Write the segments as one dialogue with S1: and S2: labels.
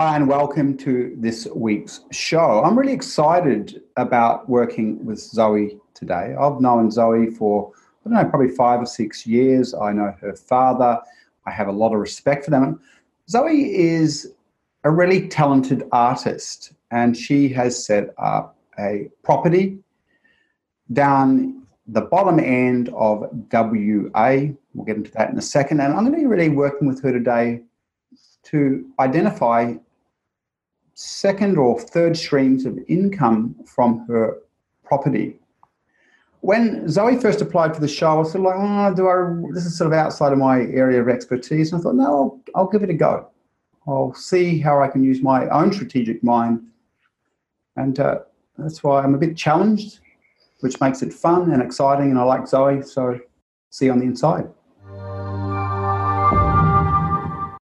S1: Hi, and welcome to this week's show. I'm really excited about working with Zoe today. I've known Zoe for, I don't know, probably five or six years. I know her father. I have a lot of respect for them. Zoe is a really talented artist, and she has set up a property down the bottom end of WA. We'll get into that in a second. And I'm going to be really working with her today to identify second or third streams of income from her property. When Zoe first applied for the show, I was sort of like, oh, do I, this is sort of outside of my area of expertise. And I thought, no, I'll, I'll give it a go. I'll see how I can use my own strategic mind. And uh, that's why I'm a bit challenged, which makes it fun and exciting. And I like Zoe, so see you on the inside.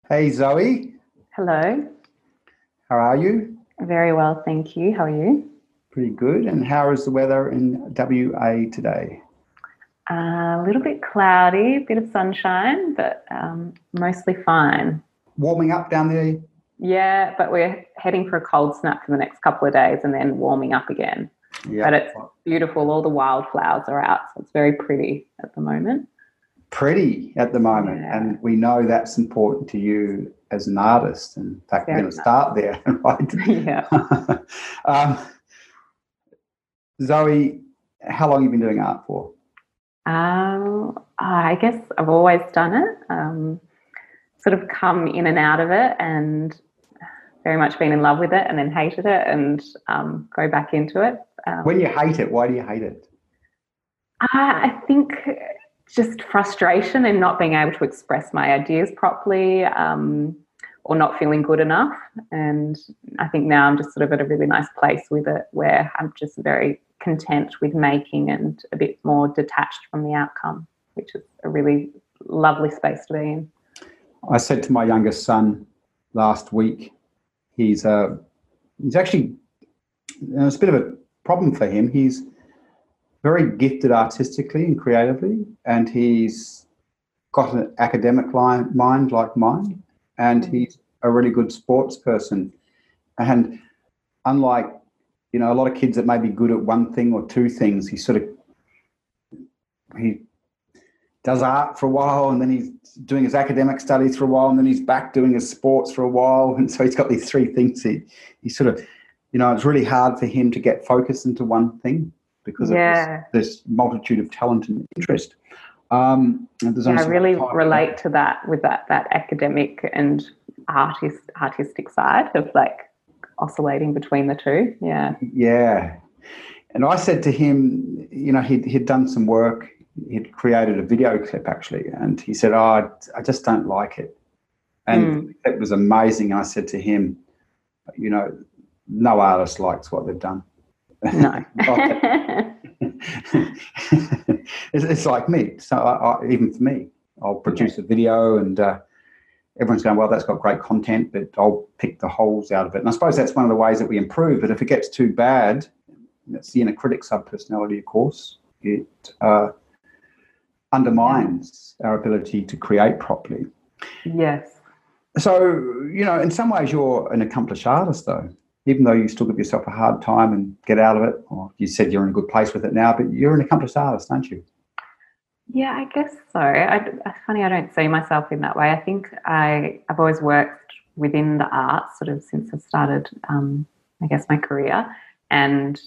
S1: Hey, Zoe.
S2: Hello.
S1: How are you?
S2: Very well, thank you. How are you?
S1: Pretty good. And how is the weather in WA today?
S2: Uh, a little bit cloudy, a bit of sunshine, but um, mostly fine.
S1: Warming up down there?
S2: Yeah, but we're heading for a cold snap for the next couple of days and then warming up again. Yeah. But it's beautiful. All the wildflowers are out, so it's very pretty at the moment
S1: pretty at the moment, yeah. and we know that's important to you as an artist. In fact, Fair we're going to start there, right?
S2: Yeah.
S1: um, Zoe, how long have you been doing art for?
S2: Um, I guess I've always done it. Um, sort of come in and out of it, and very much been in love with it, and then hated it, and um, go back into it.
S1: Um, when you hate it, why do you hate it?
S2: I think just frustration and not being able to express my ideas properly um, or not feeling good enough. And I think now I'm just sort of at a really nice place with it where I'm just very content with making and a bit more detached from the outcome, which is a really lovely space to be in.
S1: I said to my youngest son last week, he's uh, he's actually it's a bit of a problem for him. He's very gifted artistically and creatively, and he's got an academic mind like mine, and mm. he's a really good sports person. And unlike, you know, a lot of kids that may be good at one thing or two things, he sort of he does art for a while and then he's doing his academic studies for a while and then he's back doing his sports for a while and so he's got these three things he, he sort of you know it's really hard for him to get focused into one thing because yeah. of this, this, multitude of talent and interest. Um,
S2: yeah, I really relate to that with that that academic and artist artistic side of like oscillating between the two. Yeah.
S1: Yeah. And I said to him, you know, he'd, he'd done some work. He'd created a video clip actually, and he said, "Oh, I, I just don't like it." And mm. it was amazing. I said to him, "You know, no artist likes what they've done."
S2: No.
S1: it's, it's, like me. So I, I, even for me, I'll produce a video and uh, everyone's going, well, that's got great content, but I'll pick the holes out of it. And I suppose that's one of the ways that we improve. But if it gets too bad, that's the inner critic subpersonality, of course. It uh, undermines our ability to create properly.
S2: Yes.
S1: So, you know, in some ways, you're an accomplished artist, though even though you still give yourself a hard time and get out of it, or you said you're in a good place with it now, but you're an accomplished artist, aren't you?
S2: Yeah, I guess so. I, it's funny, I don't see myself in that way. I think I, I've always worked within the arts sort of since I started, um, I guess, my career. And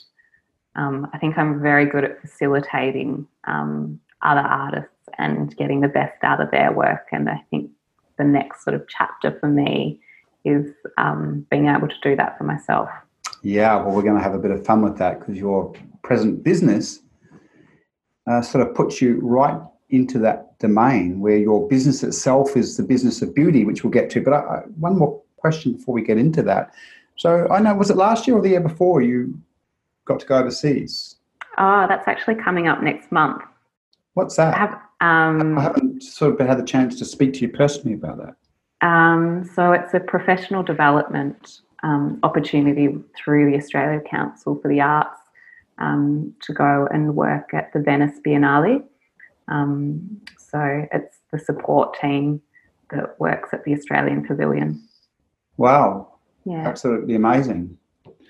S2: um, I think I'm very good at facilitating um, other artists and getting the best out of their work. And I think the next sort of chapter for me is um, being able to do that for myself.
S1: Yeah, well, we're going to have a bit of fun with that because your present business uh, sort of puts you right into that domain where your business itself is the business of beauty, which we'll get to. But I, one more question before we get into that. So I know, was it last year or the year before you got to go overseas?
S2: Oh, that's actually coming up next month.
S1: What's that? I, have, um, I haven't sort of had the chance to speak to you personally about that.
S2: Um, so it's a professional development um, opportunity through the Australia Council for the Arts um, to go and work at the Venice Biennale. Um, so it's the support team that works at the Australian Pavilion.
S1: Wow.
S2: Yeah.
S1: Absolutely amazing.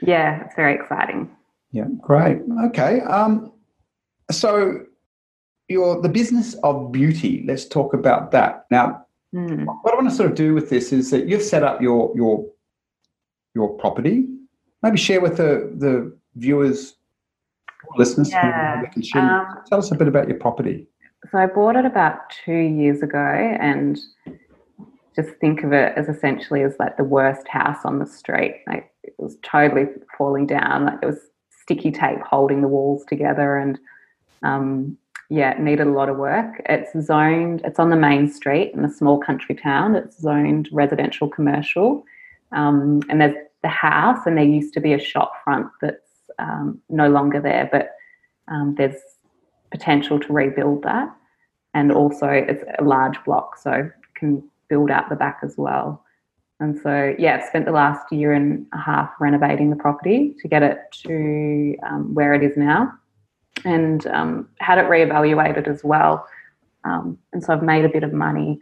S2: Yeah, it's very exciting.
S1: Yeah, great. Okay. Um, so your the business of beauty. Let's talk about that now.
S2: Mm.
S1: What I want to sort of do with this is that you've set up your your your property. Maybe share with the the viewers, listeners,
S2: Yeah,
S1: can
S2: um,
S1: Tell us a bit about your property.
S2: So I bought it about two years ago and just think of it as essentially as like the worst house on the street. Like it was totally falling down. Like there was sticky tape holding the walls together and um, yeah, it needed a lot of work. It's zoned, it's on the main street in a small country town. It's zoned residential commercial. Um, and there's the house and there used to be a shop front that's um, no longer there, but um, there's potential to rebuild that. And also, it's a large block, so can build out the back as well. And so, yeah, I've spent the last year and a half renovating the property to get it to um, where it is now and um, had it reevaluated as well. Um, and so, I've made a bit of money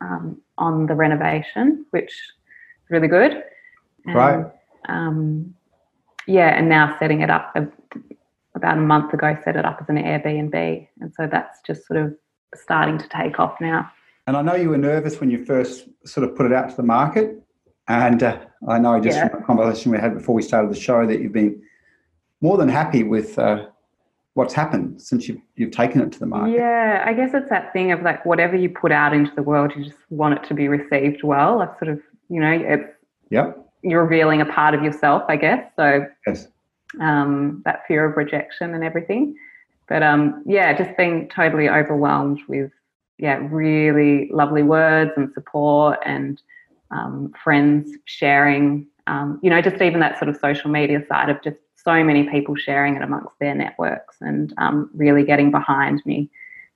S2: um, on the renovation, which is really good. And,
S1: Right.
S2: Um, yeah, and now setting it up a, about a month ago, set it up as an Airbnb. And so that's just sort of starting to take off now.
S1: And I know you were nervous when you first sort of put it out to the market. And uh, I know just
S2: Yeah.
S1: from a conversation we had before we started the show that you've been more than happy with uh, what's happened since you've, you've taken it to the market.
S2: Yeah, I guess it's that thing of like whatever you put out into the world, you just want it to be received well. Like sort of, you know, it's,
S1: Yep.
S2: you're revealing a part of yourself, I guess. So
S1: Yes.
S2: um, that fear of rejection and everything. But um, yeah, just being totally overwhelmed with yeah, really lovely words and support and um, friends sharing. Um, you know, just even that sort of social media side of just so many people sharing it amongst their networks and um, really getting behind me,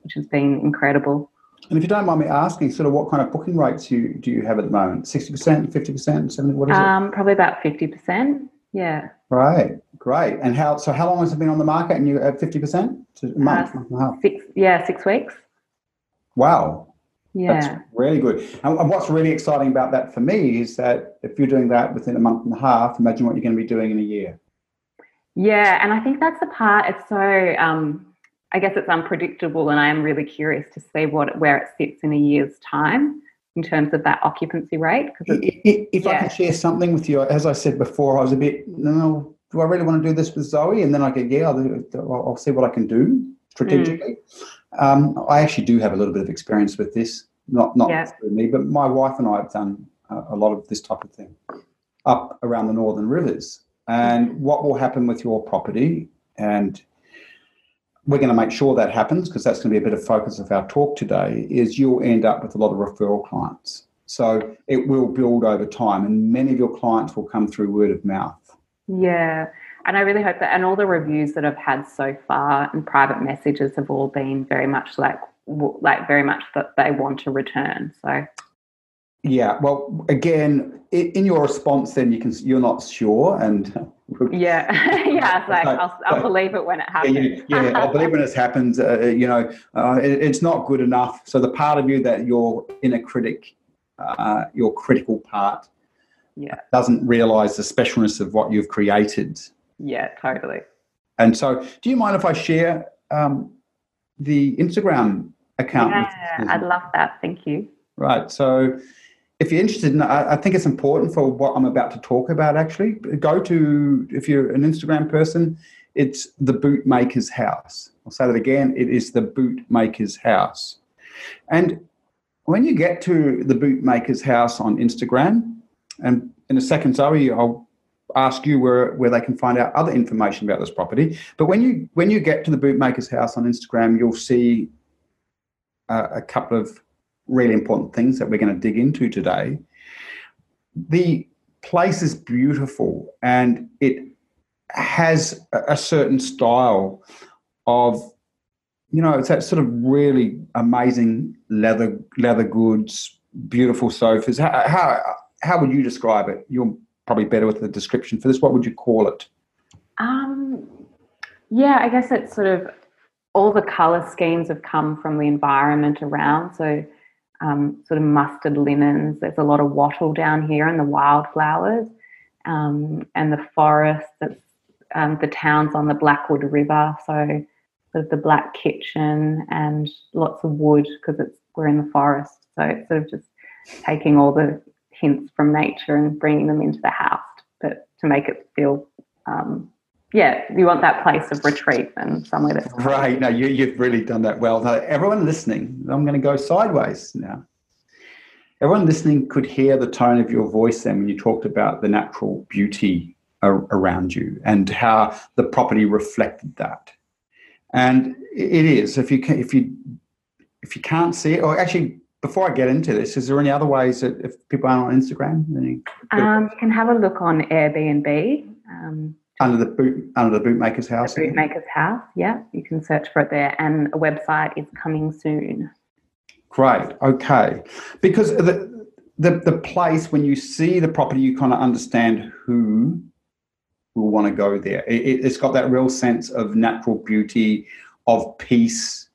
S2: which has been incredible.
S1: And if you don't mind me asking, sort of what kind of booking rates you do you have at the moment? 60%, 50%, 70 what is it?
S2: Um, probably about fifty percent. Yeah.
S1: Right, great. And how so how long has it been on the market and you're at 50%? A month,
S2: Uh,
S1: month and a half.
S2: Six. Yeah, six weeks.
S1: Wow.
S2: Yeah.
S1: That's really good. And what's really exciting about that for me is that if you're doing that within a month and a half, imagine what you're going to be doing in a year.
S2: Yeah, and I think that's the part. It's so, um, I guess it's unpredictable, and I am really curious to see what where it sits in a year's time in terms of that occupancy rate. Because
S1: If I can share something with you, as I said before, I was a bit, no, do I really want to do this with Zoe? And then I go, yeah, I'll. I'll see what I can do strategically. Um, I actually do have a little bit of experience with this, not not
S2: Yeah.
S1: me, but my wife and I have done a, a lot of this type of thing up around the northern rivers. And what will happen with your property, and we're going to make sure that happens because that's going to be a bit of focus of our talk today, is you'll end up with a lot of referral clients. So it will build over time, and many of your clients will come through word of mouth.
S2: yeah, and I really hope that, and all the reviews that I've had so far and private messages have all been very much like like very much that they want to return. So
S1: Yeah, well, again, in your response, then you can you're not sure, and
S2: yeah, yeah, it's like
S1: So-
S2: I'll, I'll
S1: so-
S2: believe it when it
S1: yeah,
S2: happens.
S1: you- yeah, I believe when this happens, uh, you know, uh, it, it's not good enough. So the part of you that your inner critic, uh, your critical part,
S2: yeah,
S1: doesn't realise the specialness of what you've created.
S2: yeah, totally.
S1: And so, do you mind if I share um, the Instagram account?
S2: Yeah? I'd love that. Thank you.
S1: Right. So, if you're interested, in, I, I think it's important for what I'm about to talk about. Actually, go to if you're an Instagram person, it's the Bootmaker's House. I'll say that again. It is the Bootmaker's House, and when you get to the Bootmaker's House on Instagram, and in a second, Zoe, I'll ask you where, where they can find out other information about this property. But when you when you get to the Bootmaker's House on Instagram, you'll see a, a couple of really important things that we're going to dig into today. The place is beautiful and it has a, certain style of, you know, it's that sort of really amazing leather leather goods, beautiful sofas. How how, how would you describe it? You're probably better with the description for this. What would you call it?
S2: Um, yeah, I guess it's sort of all the color schemes have come from the environment around. So, um, sort of mustard linens. There's a lot of wattle down here and the wildflowers. um, and the forest. That's um, the towns on the Blackwood River, so sort of the Black Kitchen and lots of wood because it's we're in the forest. So it's sort of just taking all the hints from nature and bringing them into the house, but to make it feel um, yeah, you want that place of retreat and somewhere that's
S1: right. No, you, you've really done that well. Now, everyone listening, I'm going to go sideways now. Everyone listening could hear the tone of your voice then when you talked about the natural beauty around you and how the property reflected that. And it is. If you can, if you if you can't see it, or actually, before I get into this, is there any other ways that if people aren't on Instagram,
S2: um, you can have a look on Airbnb. Um,
S1: under the boot under the bootmaker's house.
S2: The bootmaker's house, yeah. You can search for it there, and a website is coming soon.
S1: Great. Okay, because the the the place when you see the property, you kind of understand who will want to go there. It, it's got that real sense of natural beauty, of peace.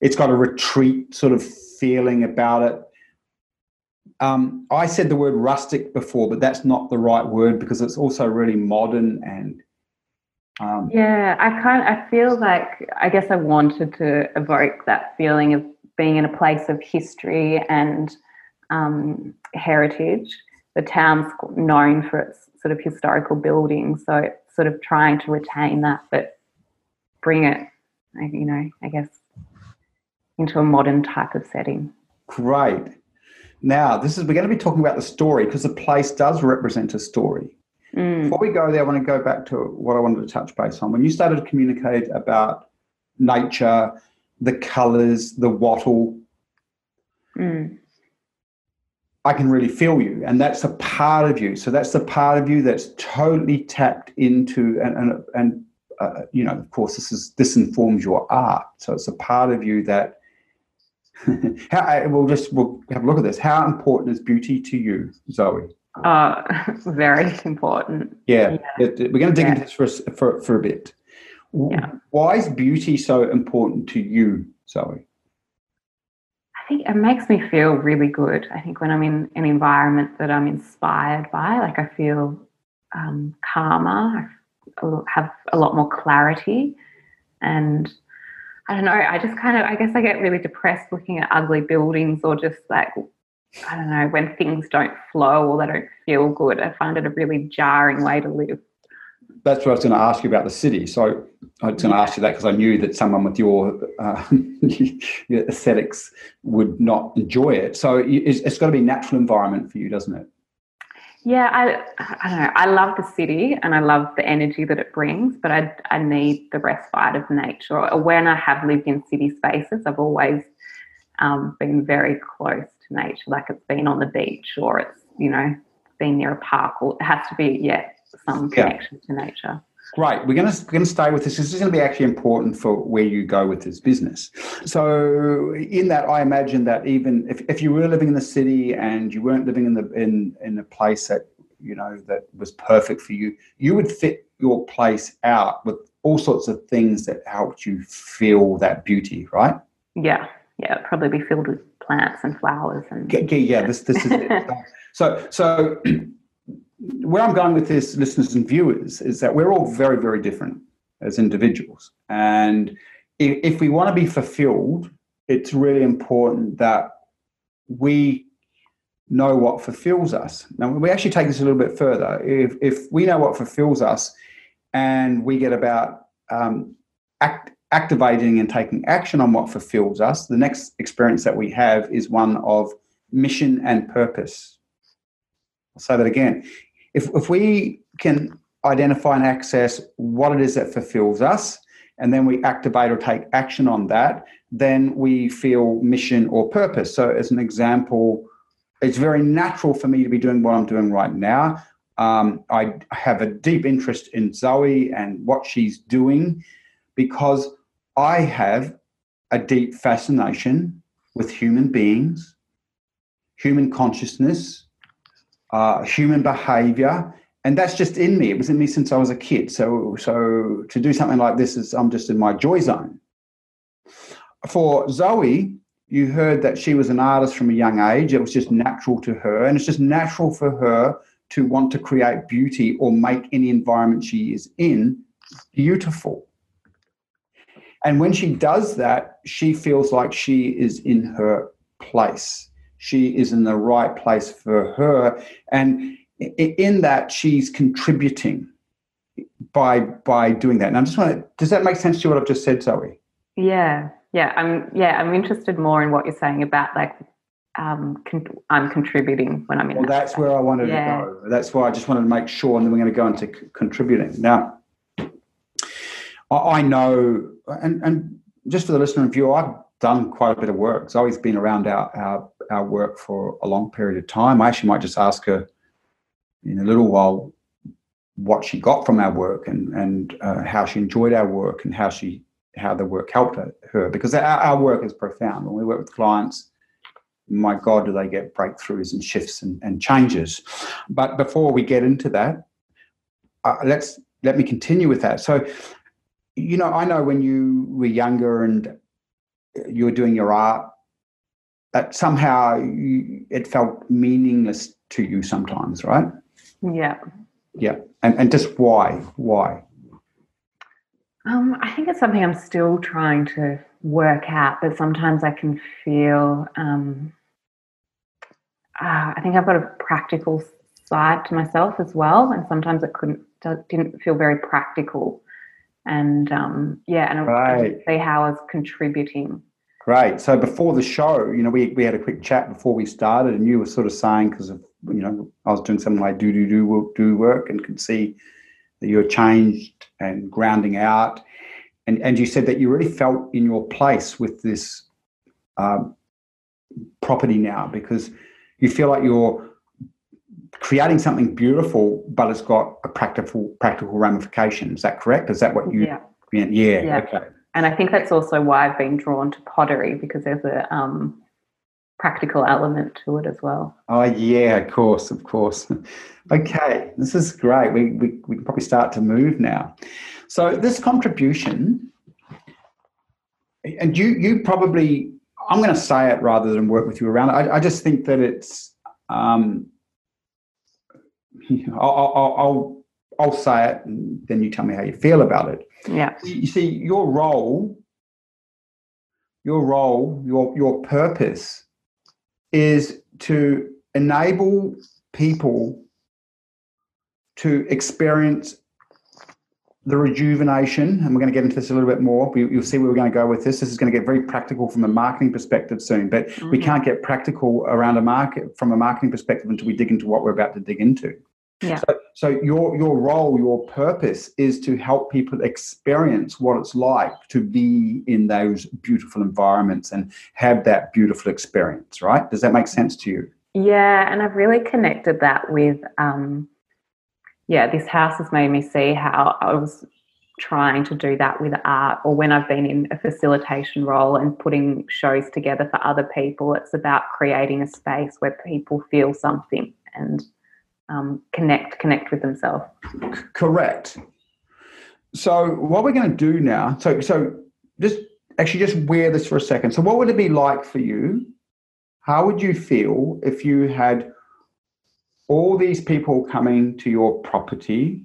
S1: It's got a retreat sort of feeling about it. Um, I said the word rustic before, but that's not the right word because it's also really modern and.
S2: Um, yeah, I kind. I feel like I guess I wanted to evoke that feeling of being in a place of history and um, heritage. The town's known for its sort of historical buildings, so it's sort of trying to retain that, but bring it, you know, I guess, into a modern type of setting.
S1: Great. Now, this is we're going to be talking about the story because the place does represent a story. Mm. Before we go there, I want to go back to what I wanted to touch base on. When you started to communicate about nature, the colours, the wattle, mm. I can really feel you, and that's a part of you. So that's the part of you that's totally tapped into, and and and uh, you know, of course, this is this informs your art. So it's a part of you that How, we'll just we'll have a look at this. How important is beauty to you, Zoe?
S2: Uh, very important.
S1: Yeah, yeah. It, we're going to dig yeah. into this for, for, for a bit. Yeah. Why is beauty so important to you, Zoe?
S2: I think it makes me feel really good. I think when I'm in an environment that I'm inspired by, like I feel um, calmer, I have a lot more clarity, and I don't know. I just kind of, I guess I get really depressed looking at ugly buildings or just like, I don't know, when things don't flow or they don't feel good. I find it a really jarring way to live.
S1: That's what I was going to ask you about the city. So I was going to ask you that because I knew that someone with your, uh, your aesthetics would not enjoy it. So it's, it's got to be a natural environment for you, doesn't it?
S2: Yeah, I, I don't know. I love the city and I love the energy that it brings, but I, I need the respite of nature. When I have lived in city spaces, I've always um, been very close to nature, like it's been on the beach or it's, you know, been near a park or it has to be, yeah, some connection yeah. to nature.
S1: Great. We're going to we're going to stay with this. This is going to be actually important for where you go with this business. So, in that, I imagine that even if, if you were living in the city and you weren't living in the in in a place that you know that was perfect for you, you would fit your place out with all sorts of things that helped you feel that beauty, right?
S2: Yeah, yeah. Probably be filled with plants and flowers and
S1: yeah. yeah this this is it. so so where I'm going with this, listeners and viewers, is that we're all very, very different as individuals. And if, if we want to be fulfilled, it's really important that we know what fulfills us. Now, we actually take this a little bit further. If, if we know what fulfills us and we get about um, act, activating and taking action on what fulfills us, the next experience that we have is one of mission and purpose. I'll say that again if, if we can identify and access what it is that fulfills us, and then we activate or take action on that, then we feel mission or purpose. So, as an example, it's very natural for me to be doing what I'm doing right now. Um, I have a deep interest in Zoe and what she's doing because I have a deep fascination with human beings, human consciousness, uh, human behavior. And that's just in me. It was in me since i was a kid. So so to do something like this is i'm just in my joy zone. For zoe you heard that she was an artist from a young age. It was just natural to her. And it's just natural for her to want to create beauty or make any environment she is in beautiful. And when she does that, she feels like she is in her place. She is in the right place for her. And in that, she's contributing by by doing that. And I just want to, does that make sense to you what I've just said, Zoe?
S2: Yeah. Yeah. I'm yeah, I'm interested more in what you're saying about like um, con- I'm contributing when I'm in.
S1: Well,
S2: that
S1: that's where I wanted yeah. to go. That's why I just wanted to make sure, and then we're going to go into c- contributing. Now, I, I know, and and just for the listener and viewer, I've done quite a bit of work. Zoe's been around our, our, our work for a long period of time. I actually might just ask her in a little while what she got from our work and, and uh, how she enjoyed our work and how she how the work helped her because our, our work is profound. When we work with clients, my God, do they get breakthroughs and shifts and, and changes. But before we get into that, uh, let's let me continue with that. So you know, I know when you were younger and you were doing your art, that somehow you, it felt meaningless to you sometimes, right?
S2: Yeah.
S1: Yeah. And, and just why? Why?
S2: Um, I think it's something I'm still trying to work out, but sometimes I can feel, um, uh, I think I've got a practical side to myself as well. And sometimes it couldn't, didn't feel very practical and um, yeah, and right. see how I was contributing.
S1: Great. So before the show, you know, we, we had a quick chat before we started, and you were sort of saying because of you know I was doing some of my do do do do work and could see that you were changed and grounding out, and and you said that you really felt in your place with this um, property now because you feel like you're creating something beautiful, but it's got a practical practical ramification. Is that correct? Is that what you?
S2: Yeah.
S1: Yeah. yeah. Okay.
S2: And I think that's also why I've been drawn to pottery because there's a um, practical element to it as well.
S1: Oh yeah, of course, of course. okay, this is great. We, we we can probably start to move now. So this contribution, and you you probably I'm going to say it rather than work with you around it. I, I just think that it's um, I'll, I'll, I'll, I'll say it and then you tell me how you feel about it.
S2: Yeah.
S1: You see, your role, your role, your, your purpose is to enable people to experience the rejuvenation, and we're going to get into this a little bit more. You'll see where we're going to go with this. This is going to get very practical from a marketing perspective soon, but mm-hmm. we can't get practical around a market from a marketing perspective until we dig into what we're about to dig into.
S2: Yeah.
S1: So, so your your role, your purpose is to help people experience what it's like to be in those beautiful environments and have that beautiful experience, right? Does that make sense to you?
S2: Yeah, and I've really connected that with um yeah, this house has made me see how I was trying to do that with art or when I've been in a facilitation role and putting shows together for other people, it's about creating a space where people feel something and um, connect connect with themselves.
S1: Correct. So what we're going to do now, so so just actually just wear this for a second. So what would it be like for you? How would you feel if you had all these people coming to your property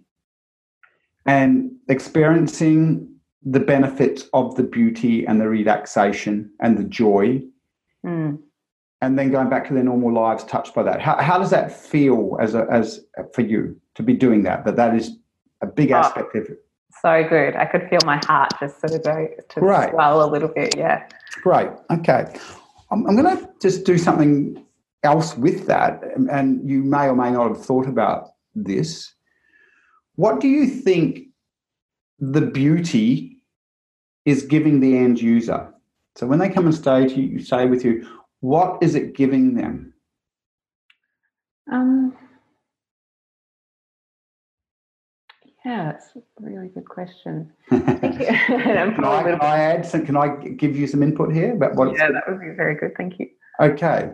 S1: and experiencing the benefits of the beauty and the relaxation and the joy
S2: mm
S1: and then going back to their normal lives touched by that. How, how does that feel as a, as for you to be doing that? That that is a big oh, aspect of it.
S2: So good. I could feel my heart just sort of go to Great. swell a little bit. Yeah.
S1: Great. Okay. I'm, I'm going to just do something else with that, and you may or may not have thought about this. What do you think the beauty is giving the end user? So when they come and stay to you, say with you, what is it giving them?
S2: Um, yeah, it's a really good question.
S1: can, I, can I add some, can I give you some input here about what?
S2: Yeah, that would be very good. Thank you.
S1: Okay.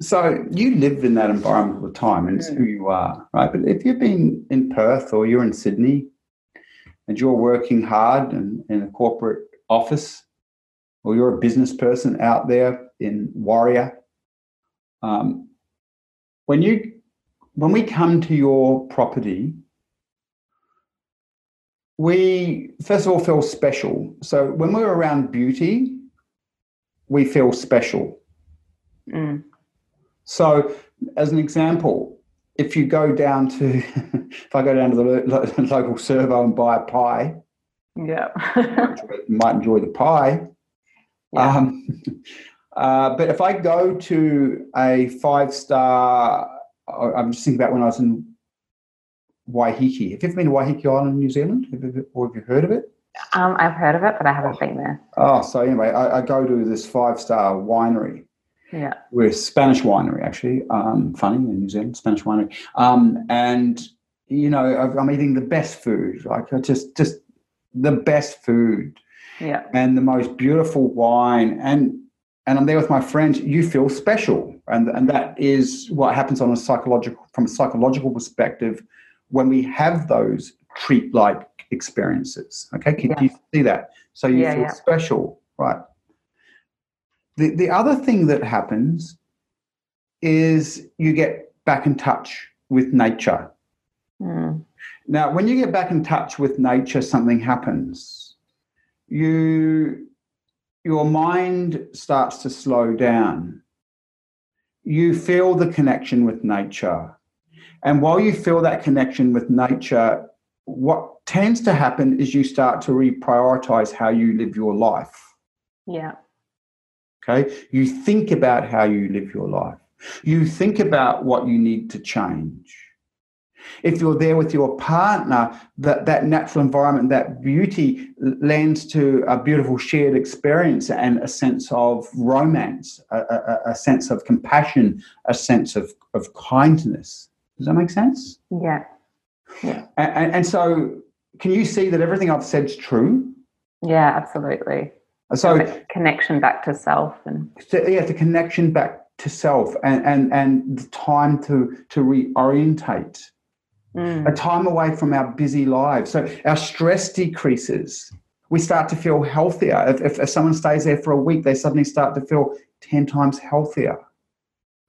S1: So you live in that environment all the time, and it's who you are, right? But if you've been in Perth or you're in Sydney, and you're working hard in, in a corporate office, or you're a business person out there in Warrior, um, when you when we come to your property, we first of all feel special. So when we're around beauty, we feel special.
S2: Mm.
S1: So, as an example, if you go down to, if I go down to the lo- local servo and buy a pie,
S2: Yeah.
S1: you might enjoy the pie.
S2: Yeah.
S1: Um, uh, but if I go to a five star, I'm just thinking about when I was in Waiheke. Have you ever been to Waiheke Island in New Zealand? Have you, or have you heard of it?
S2: um, I've heard of it, but I haven't been there.
S1: Oh, so anyway, I, I go to this five star winery.
S2: Yeah.
S1: We're Spanish winery, actually. Um, funny in New Zealand, Spanish winery. Um, and you know, I've- I'm eating the best food, like I just just the best food
S2: Yeah.
S1: and the most beautiful wine, and and I'm there with my friends. You feel special, and and that is what happens on a psychological from a psychological perspective when we have those treat like experiences. Okay, can
S2: Yeah.
S1: you see that? So you
S2: Yeah,
S1: feel
S2: yeah.
S1: special, right? The, the other thing that happens is you get back in touch with nature.
S2: Mm.
S1: Now, when you get back in touch with nature, something happens. You, your mind starts to slow down. You feel the connection with nature. And while you feel that connection with nature, what tends to happen is you start to reprioritize how you live your life.
S2: Yeah.
S1: Okay. You think about how you live your life. You think about what you need to change. If you're there with your partner, that, that natural environment, that beauty lends to a beautiful shared experience and a sense of romance, a, a, a sense of compassion, a sense of, of kindness. Does that make sense?
S2: Yeah.
S1: And, and, and so, can you see that everything I've said is true?
S2: Yeah, absolutely.
S1: So,
S2: connection back to self and
S1: so, yeah, the connection back to self and, and, and the time to, to reorientate,
S2: Mm.
S1: a time away from our busy lives. So our stress decreases. We start to feel healthier. If, if, if someone stays there for a week, they suddenly start to feel 10 times healthier.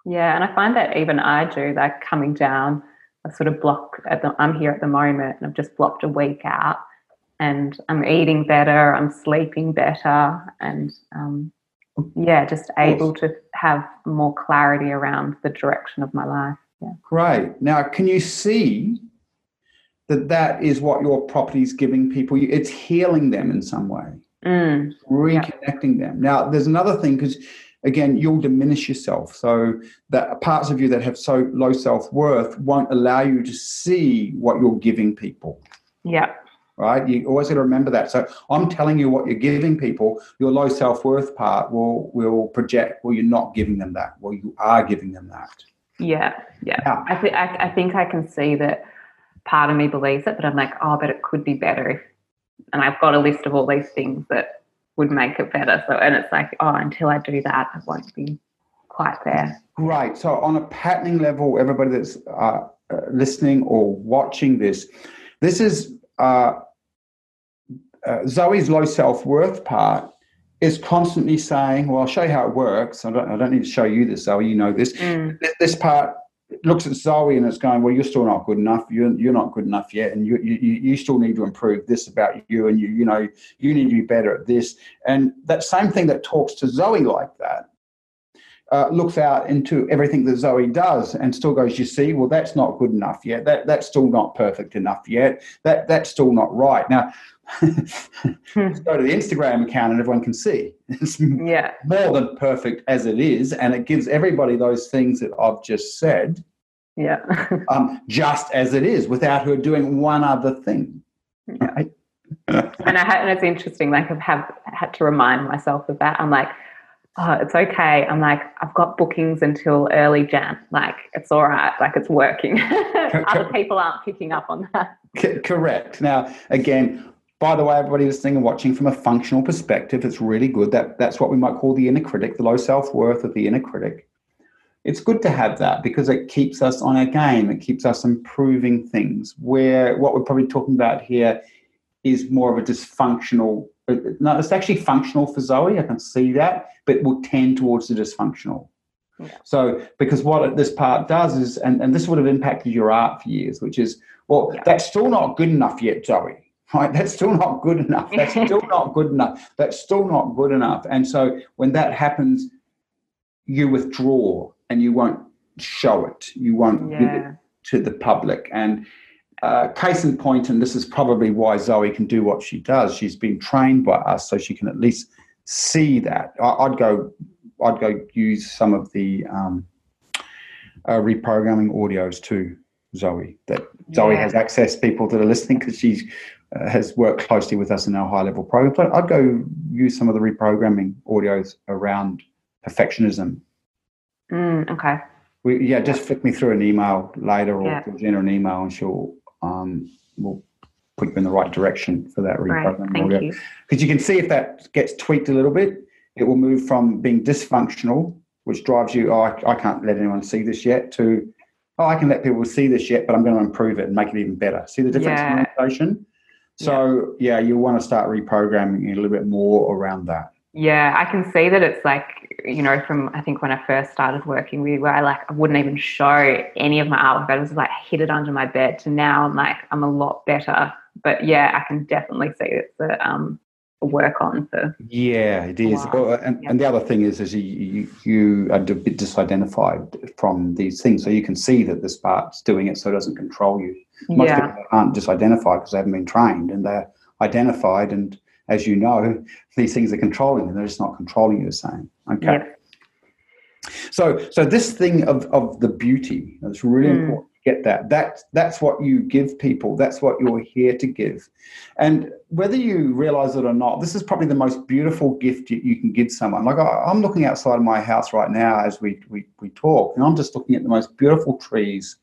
S2: Yeah, and I find that even I do, like coming down, I sort of block at the I'm here at the moment and I've just blocked a week out and I'm eating better, I'm sleeping better and um, yeah, just able to have more clarity around the direction of my life. Yeah.
S1: Great. Now, can you see that that is what your property is giving people? It's healing them in some way.
S2: Mm,
S1: reconnecting them. Now, there's another thing because again, you'll diminish yourself. So that parts of you that have so low self worth won't allow you to see what you're giving people.
S2: yeah.
S1: Right? You always got to remember that. So I'm telling you what you're giving people. Your low self worth part will will project. Well, you're not giving them that. Well, you are giving them that.
S2: Yeah. Yeah.
S1: Yeah.
S2: I, th- I, I think I can see that part of me believes it, but I'm like, oh, but it could be better. If, and I've got a list of all these things that would make it better. So, and it's like, oh, until I do that, I won't be quite there.
S1: Great. So, on a patterning level, everybody that's uh, uh, listening or watching this, this is uh, uh, Zoe's low self worth part is constantly saying, "Well, I'll show you how it works." I don't, I don't need to show you this, Zoe. You know this.
S2: Mm,
S1: Th- This part looks at Zoe and it's going, "Well, you're still not good enough. You're you're not good enough yet, and you you you still need to improve this about you, and you you know you need to be better at this." And that same thing that talks to Zoe like that uh, looks out into everything that Zoe does and still goes, you see, well, that's not good enough yet. That that's still not perfect enough yet. That that's still not right. Now, go to the Instagram account and everyone can see it's
S2: yeah.
S1: more than perfect as it is, and it gives everybody those things that I've just said,
S2: Yeah.
S1: um, just as it is, without her doing one other thing.
S2: Yeah.
S1: Right?
S2: and I and it's interesting. Like I've have had to remind myself of that. I'm like, oh, it's okay. I'm like, I've got bookings until early Jan. Like it's all right. Like it's working. Other people aren't picking up on that.
S1: C- correct. Now, again, by the way, everybody listening and watching from a functional perspective, it's really good. That that's what we might call the inner critic, the low self worth of the inner critic. It's good to have that because it keeps us on our game. It keeps us improving things. Where what we're probably talking about here is more of a dysfunctional. No, it's actually functional for Zoe. I can see that, but will tend towards the dysfunctional. Yeah. So, because what this part does is, and, and this would have impacted your art for years, which is, well, yeah. that's still not good enough yet, Zoe. Right? That's still not good enough. That's still not good enough. That's still not good enough. And so, when that happens, you withdraw and you won't show it. You won't yeah. give it to the public. And uh, case in point, and this is probably why Zoe can do what she does. She's been trained by us, so she can at least see that. I, would go, I'd go use some of the um, uh, reprogramming audios too, Zoe. That Zoe has access people that are listening because she uh, has worked closely with us in our high level program. But I'd go use some of the reprogramming audios around perfectionism.
S2: Mm, okay.
S1: We, yeah, just flick me through an email later or yeah. Jenna an email and she'll um, will put you in the right direction for that reprogramming
S2: right.
S1: Because you. can see if that gets tweaked a little bit, it will move from being dysfunctional, which drives you, oh, I, I can't let anyone see this yet, to, oh, I can let people see this yet, but I'm going to improve it and make it even better. See the difference yeah. in notation? So, yeah. yeah, you want to start reprogramming a little bit more around that.
S2: Yeah, I can see that it's like, you know, from I think when I first started working with where I like I wouldn't even show any of my artwork. I was like hid it under my bed to now I'm like I'm a lot better. But yeah, I can definitely see it's a um work on for
S1: yeah it is well, and, and the other thing is is you, you, you are a bit disidentified from these things so you can see that this part's doing it so it doesn't control you most yeah. people aren't disidentified because they haven't been trained and they're identified and as you know, these things are controlling and they're just not controlling you the same. Okay. Yeah. So, so this thing of, of the beauty, it's really mm. important to get that. That that's what you give people. That's what you're here to give. And whether you realize it or not, this is probably the most beautiful gift you, you can give someone. Like I, am looking outside of my house right now as we, we we talk, and I'm just looking at the most beautiful trees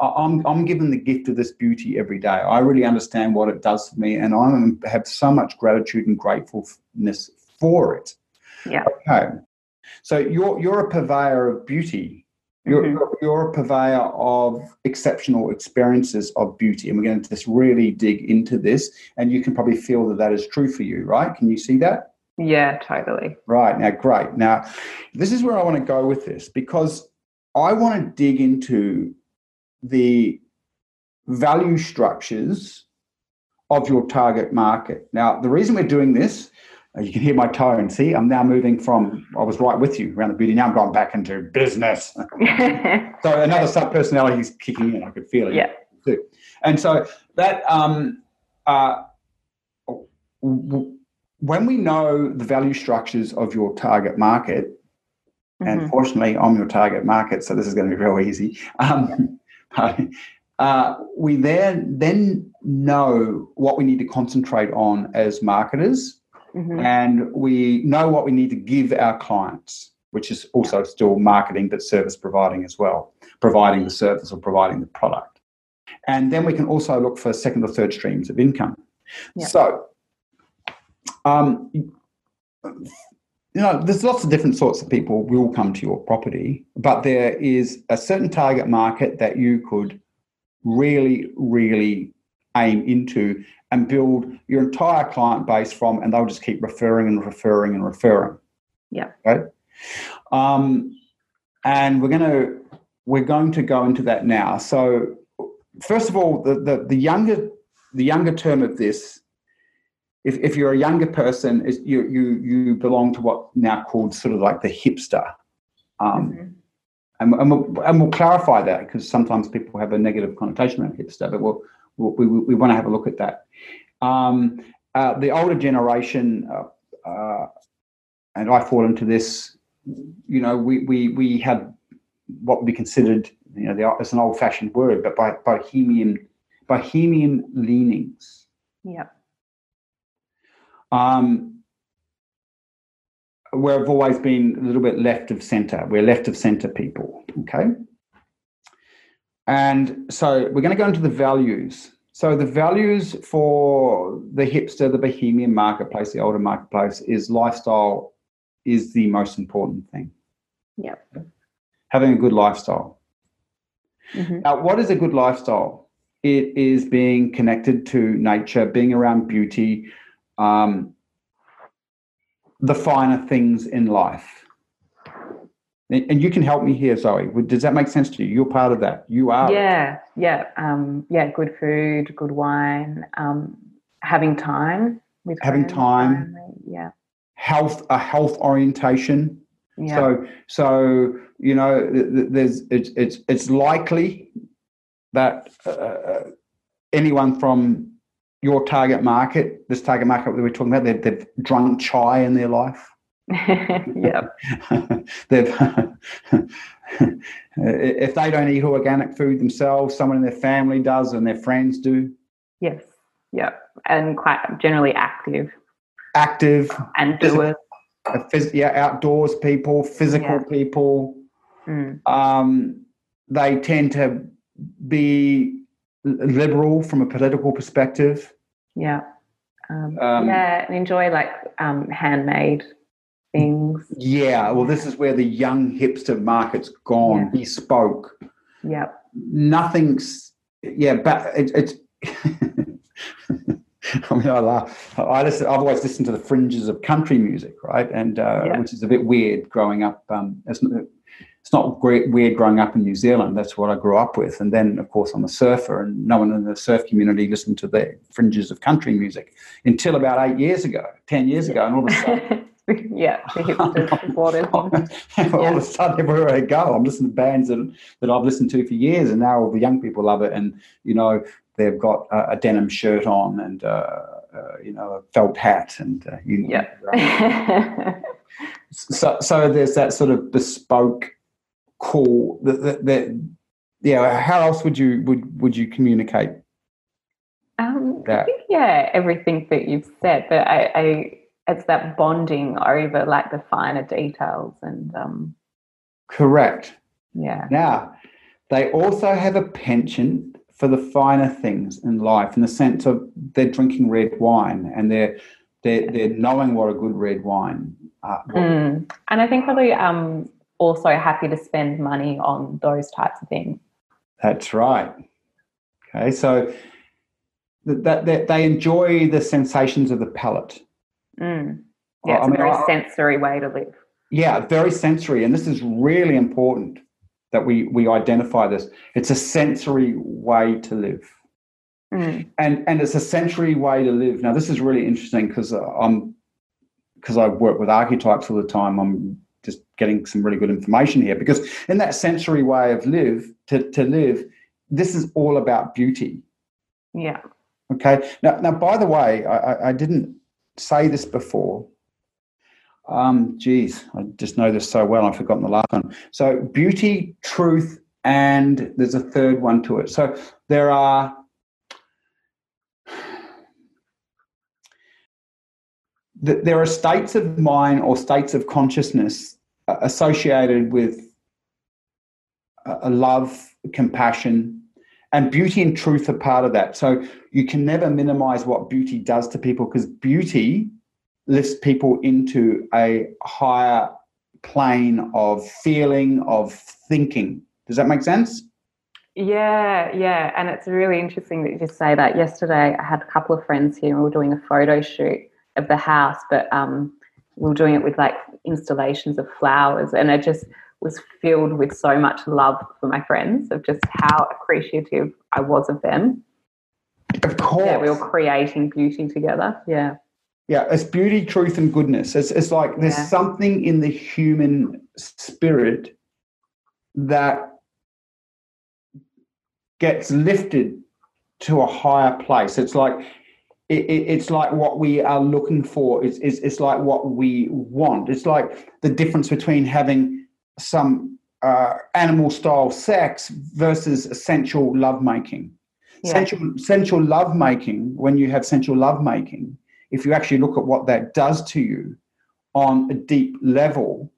S1: I'm, I'm given the gift of this beauty every day. I really understand what it does for me, and I have so much gratitude and gratefulness for it.
S2: Yeah.
S1: Okay. So you're you're a purveyor of beauty. You're, mm-hmm. you're, you're a purveyor of exceptional experiences of beauty, and we're going to just really dig into this. And you can probably feel that that is true for you, right? Can you see that?
S2: Yeah, totally.
S1: Right now, great. Now, this is where I want to go with this because I want to dig into the value structures of your target market. Now, the reason we're doing this, uh, you can hear my tone. See, I'm now moving from, I was right with you around the beauty. Now I'm going back into business. so another sub personality is kicking in. I could feel it.
S2: Yeah.
S1: Too. And so that, um, uh, when we know the value structures of your target market, mm-hmm. and fortunately, I'm your target market, so this is going to be real easy. Um, uh, we then then know what we need to concentrate on as marketers, mm-hmm. and we know what we need to give our clients, which is also still marketing but service providing as well, providing the service or providing the product. And then we can also look for second or third streams of income. Yeah. So, um, you know, there's lots of different sorts of people will come to your property, but there is a certain target market that you could really, really aim into and build your entire client base from, and they'll just keep referring and referring and referring.
S2: Yeah.
S1: Right. Um, and we're going to we're going to go into that now. So, first of all, the the, the younger the younger term of this if, if you're a younger person, you, you, you belong to what now called sort of like the hipster. Um, mm-hmm. and, and, we'll, and we'll clarify that because sometimes people have a negative connotation around hipster, but we'll, we'll we, we want to have a look at that. Um, uh, the older generation, uh, uh, and I fall into this, you know, we, we, we have what we considered, you know, the, it's an old fashioned word, but by bohemian, bohemian leanings.
S2: Yeah
S1: um, where I've always been a little bit left of center. We're left of center people. Okay. And so we're going to go into the values. So the values for the hipster, the bohemian marketplace, the older marketplace is lifestyle is the most important thing.
S2: Yep.
S1: Having a good lifestyle. Mm-hmm. Now, what is a good lifestyle? It is being connected to nature, being around beauty, um, the finer things in life. and you can help me here, Zoe. Does that make sense to you? You're part of that. You are.
S2: Yeah, yeah, um, yeah. Good food, good wine, um, having time with
S1: having time.
S2: Family. Yeah.
S1: Health, a health orientation.
S2: Yeah.
S1: So, so you know, there's it's it's it's likely that uh, uh, anyone from your target market, this target market that we're talking about, they've, they've drunk chai in their life.
S2: yeah.
S1: They've if they don't eat organic food themselves, someone in their family does, and their friends do.
S2: Yes. Yeah. And quite generally active.
S1: Active.
S2: And doers.
S1: Phys- yeah, outdoors people, physical yeah. people.
S2: Mm.
S1: Um, they tend to be liberal from a political perspective.
S2: Yeah. Um, um, yeah, and enjoy like um, handmade things.
S1: Yeah, well, this is where the young hipster market's gone. Yeah. Bespoke.
S2: Yeah.
S1: Nothing's. Yeah, but it, it's. I mean, I laugh. I listen, I've always listened to the fringes of country music, right? And uh, yeah. which is a bit weird growing up. Um, it's, it's not great, weird growing up in New Zealand. That's what I grew up with. And then, of course, I'm a surfer, and no one in the surf community listened to the fringes of country music until about eight years ago, ten years ago, and all of a sudden.
S2: yeah, all
S1: of a sudden, everywhere I go, I'm listening to bands that, that I've listened to for years, and now all the young people love it. And you know, they've got a, a denim shirt on and uh, uh, you know a felt hat, and uh, you,
S2: yeah.
S1: so, so there's that sort of bespoke, cool. That, that, that yeah. How else would you would would you communicate?
S2: Um, that? I think, yeah, everything that you've said, but I, I it's that bonding over like the finer details and um
S1: correct
S2: yeah
S1: now they also have a penchant for the finer things in life in the sense of they're drinking red wine and they're they're, they're knowing what a good red wine uh,
S2: mm. and i think probably um also happy to spend money on those types of things
S1: that's right okay so that, that they enjoy the sensations of the palate
S2: Mm. Yeah, it's I mean, a very I, sensory way to live.
S1: Yeah, very sensory. And this is really important that we, we identify this. It's a sensory way to live.
S2: Mm.
S1: And, and it's a sensory way to live. Now, this is really interesting because uh, I'm because I work with archetypes all the time. I'm just getting some really good information here because in that sensory way of live to, to live, this is all about beauty.
S2: Yeah.
S1: Okay. Now, now, by the way, I, I didn't say this before. Um, geez, I just know this so well. I've forgotten the last one. So beauty, truth, and there's a third one to it. So there are there are states of mind or states of consciousness associated with a love, compassion, and beauty and truth are part of that. So you can never minimize what beauty does to people because beauty lifts people into a higher plane of feeling, of thinking. Does that make sense?
S2: Yeah, yeah. And it's really interesting that you just say that. Yesterday, I had a couple of friends here and we were doing a photo shoot of the house, but um, we were doing it with like installations of flowers. And it just, was filled with so much love for my friends of just how appreciative I was of them.
S1: Of course.
S2: Yeah, we were creating beauty together. Yeah.
S1: Yeah, it's beauty, truth, and goodness. It's, it's like there's yeah. something in the human spirit that gets lifted to a higher place. It's like it, it, it's like what we are looking for. It's, it's, it's like what we want. It's like the difference between having some uh, animal style sex versus sensual lovemaking. Yeah. Sensual, sensual lovemaking, when you have sensual lovemaking, if you actually look at what that does to you on a deep level,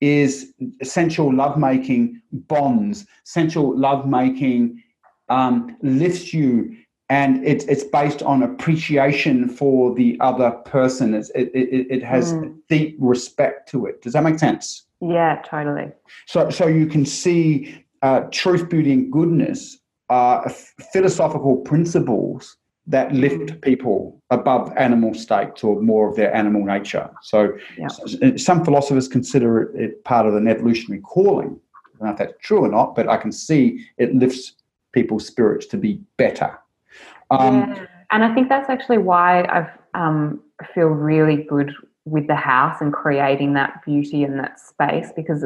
S1: is sensual lovemaking bonds, sensual lovemaking um, lifts you and it's it's based on appreciation for the other person. It's, it, it, it has mm. deep respect to it. Does that make sense?
S2: Yeah, totally.
S1: So, so you can see uh, truth, beauty, and goodness are philosophical principles that lift people above animal states or more of their animal nature. So,
S2: Yeah.
S1: some philosophers consider it, it part of an evolutionary calling. I don't know if that's true or not, but I can see it lifts people's spirits to be better. Um,
S2: yeah. And I think that's actually why I've um, feel really good with the house and creating that beauty in that space because,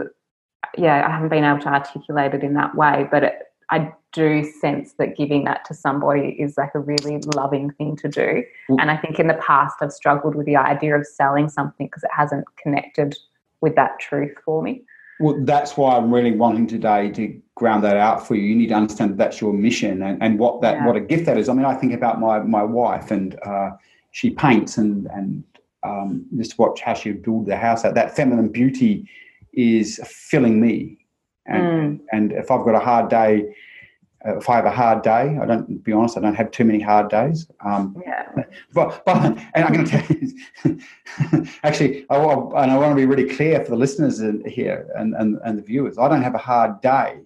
S2: yeah, I haven't been able to articulate it in that way, but it, I do sense that giving that to somebody is like a really loving thing to do.
S1: Mm.
S2: And I think in the past I've struggled with the idea of selling something because it hasn't connected with that truth for me.
S1: Well, that's why I'm really wanting today to ground that out for you. You need to understand that that's your mission and, and what that
S2: Yeah.
S1: what a gift that is. I mean, I think about my my wife and uh, she paints and and um, just watch how she build the house. That that feminine beauty is filling me. And and if I've got a hard day, if I have a hard day, I don't be honest. I don't have too many hard days. Um,
S2: Yeah.
S1: but, but and I'm going to tell you, actually, I want, and I want to be really clear for the listeners in here and, and, and the viewers. I don't have a hard day.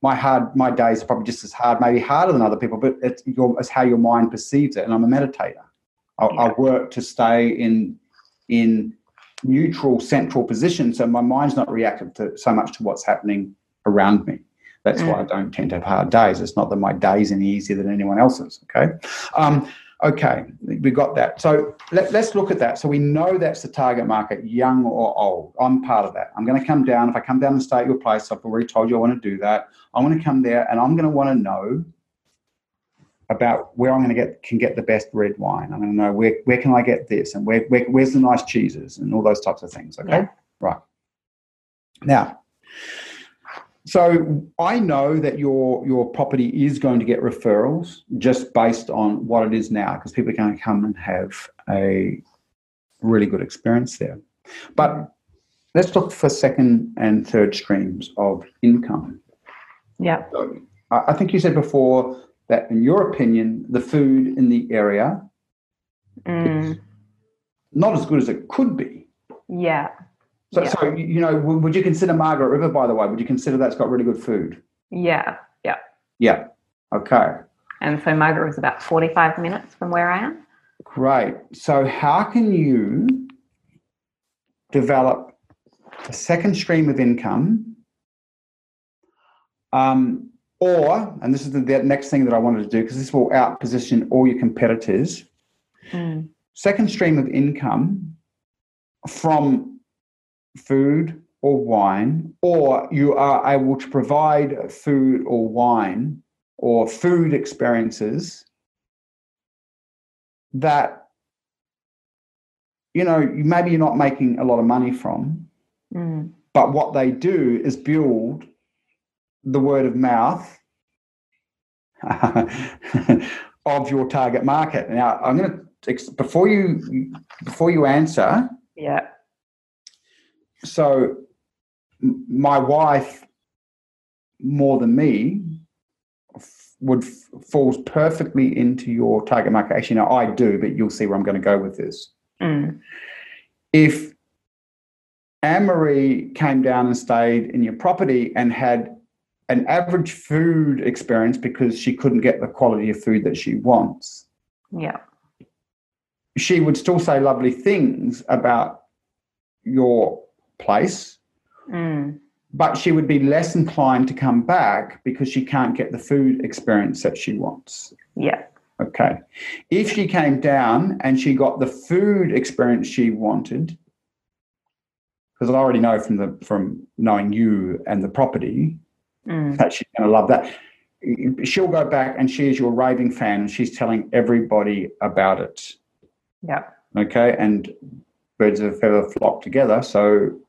S1: My hard my days are probably just as hard, maybe harder than other people, but it's, your, it's how your mind perceives it. And I'm a meditator. I, I work to stay in in neutral central position, so my mind's not reactive to so much to what's happening around me. That's why I don't tend to have hard days. It's not that my day's any easier than anyone else's. Okay. Um, okay, we got that. So let, us look at that. So we know that's the target market, young or old. I'm part of that. I'm going to come down. If I come down and stay at your place, I've already told you I want to do that. I'm going to come there and I'm going to want to know about where I'm going to get can get the best red wine. I'm going to know where, where can I get this and where, where where's the nice cheeses and all those types of things. Okay,
S2: Yeah.
S1: right. Now, so I know that your your property is going to get referrals just based on what it is now, because people are going to come and have a really good experience there. But let's look for second and third streams of income.
S2: Yeah.
S1: So, I think you said before that, in your opinion, the food in the area
S2: Mm.
S1: not as good as it could be.
S2: Yeah.
S1: So,
S2: Yeah.
S1: so you know, would would you consider Margaret River, by the way? Would you consider that's got really good food?
S2: Yeah. Yeah.
S1: Yeah. Okay.
S2: And so Margaret was about 45 minutes from where I am.
S1: Great. So, how can you develop a second stream of income? Um, or, and this is the, the next thing that I wanted to do because this will outposition all your competitors.
S2: Mm.
S1: Second stream of income from food or wine, or you are able to provide food or wine or food experiences that you know maybe you're not making a lot of money from
S2: Mm.
S1: but what they do is build the word of mouth of your target market now i'm going to before you before you answer
S2: Yeah.
S1: So my wife more than me would falls perfectly into your target market actually no i do but you'll see where i'm going to go with this
S2: Mm.
S1: if Anne Marie came down and stayed in your property and had an average food experience because she couldn't get the quality of food that she wants,
S2: Yeah.
S1: she would still say lovely things about your place,
S2: Mm.
S1: but she would be less inclined to come back because she can't get the food experience that she wants.
S2: Yeah.
S1: Okay. If she came down and she got the food experience she wanted, because I already know from the from knowing you and the property
S2: Mm.
S1: that she's going to love that. She'll go back and she is your raving fan and she's telling everybody about it.
S2: Yeah.
S1: Okay. And birds of a feather flock together. So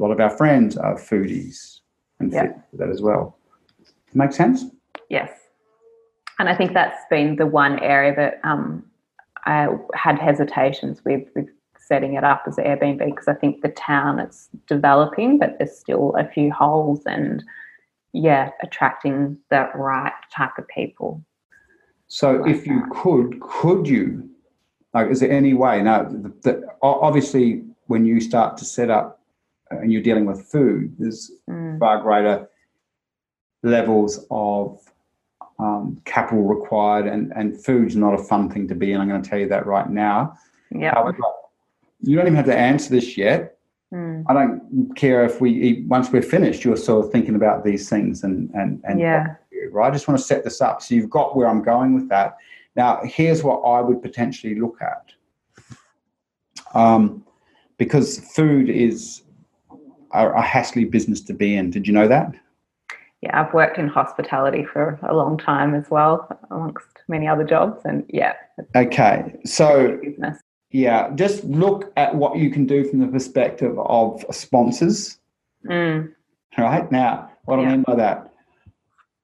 S1: a lot of our friends are foodies and
S2: Yeah.
S1: fit for that as well. Make sense?
S2: Yes. And I think that's been the one area that um, I had hesitations with, with setting it up as Airbnb because I think the town it's developing, but there's still a few holes and yeah, attracting the right type of people.
S1: So,
S2: like
S1: if you could, could you? Like, is there any way? Now, the, the, obviously, when you start to set up and you're dealing with food, there's
S2: Mm.
S1: far greater levels of um, capital required, and and food's not a fun thing to be in. I'm going to tell you that right now.
S2: Yeah.
S1: You don't even have to answer this yet.
S2: Mm.
S1: I don't care if we once we're finished, you're sort of thinking about these things and and and
S2: Yeah.
S1: right. I just want to set this up so you've got where I'm going with that. Now, here's what I would potentially look at, um, because food is a, a hassly business to be in. Did you know that?
S2: Yeah, I've worked in hospitality for a long time as well, amongst many other jobs, and yeah,
S1: Okay, so yeah, just look at what you can do from the perspective of sponsors.
S2: Mm.
S1: right now what i mean by that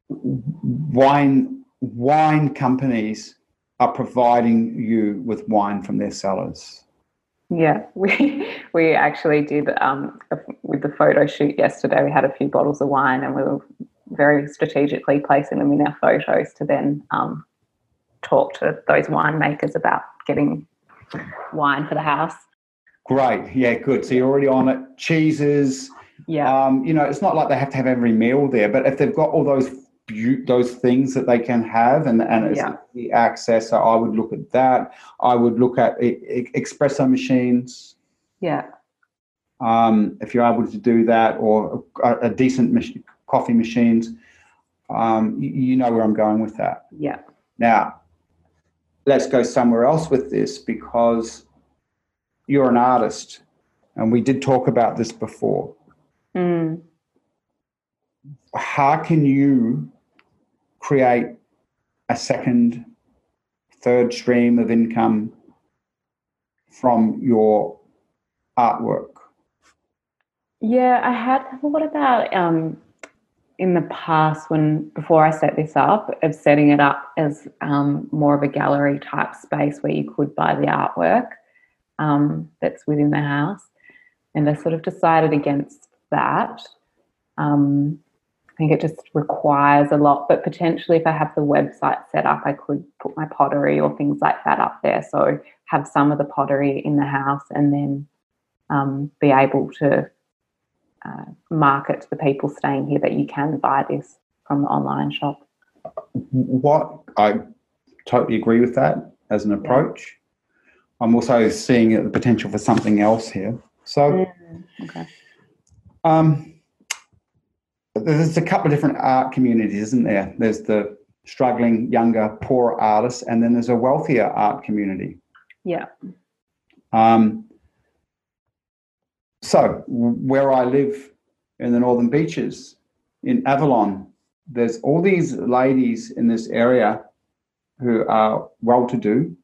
S1: wine wine companies are providing you with wine from their cellars
S2: Yeah, we we actually did um, with the photo shoot yesterday. We had a few bottles of wine, and we were very strategically placing them in our photos to then um, talk to those winemakers about getting wine for the house.
S1: great yeah good so you're already on it cheeses
S2: Yeah,
S1: um, you know it's not like they have to have every meal there but if they've got all those those things that they can have and, and
S2: Yeah.
S1: the access so i would look at that i would look at espresso machines
S2: yeah,
S1: um, if you're able to do that, or a, a decent mach- coffee machines, um, you, you know where I'm going with that.
S2: yeah,
S1: Now, let's go somewhere else with this because you're an artist, and we did talk about this before.
S2: mm.
S1: How can you create a second, third stream of income from your artwork?
S2: yeah. I had thought about um, in the past when before I set this up of setting it up as um, more of a gallery type space where you could buy the artwork um, that's within the house, and I sort of decided against that. Um, I think it just requires a lot, but potentially if I have the website set up, I could put my pottery or things like that up there. So have some of the pottery in the house and then um, be able to uh, market to the people staying here that you can buy this from the online shop.
S1: what I totally agree with that as an approach. I'm also seeing the potential for something else here. So,
S2: Okay.
S1: um, there's a couple of different art communities, isn't there? There's the struggling, younger, poorer artists, and then there's a wealthier art community.
S2: Yeah.
S1: Um, so, where I live in the Northern Beaches, in Avalon, there's all these ladies in this area who are well to do,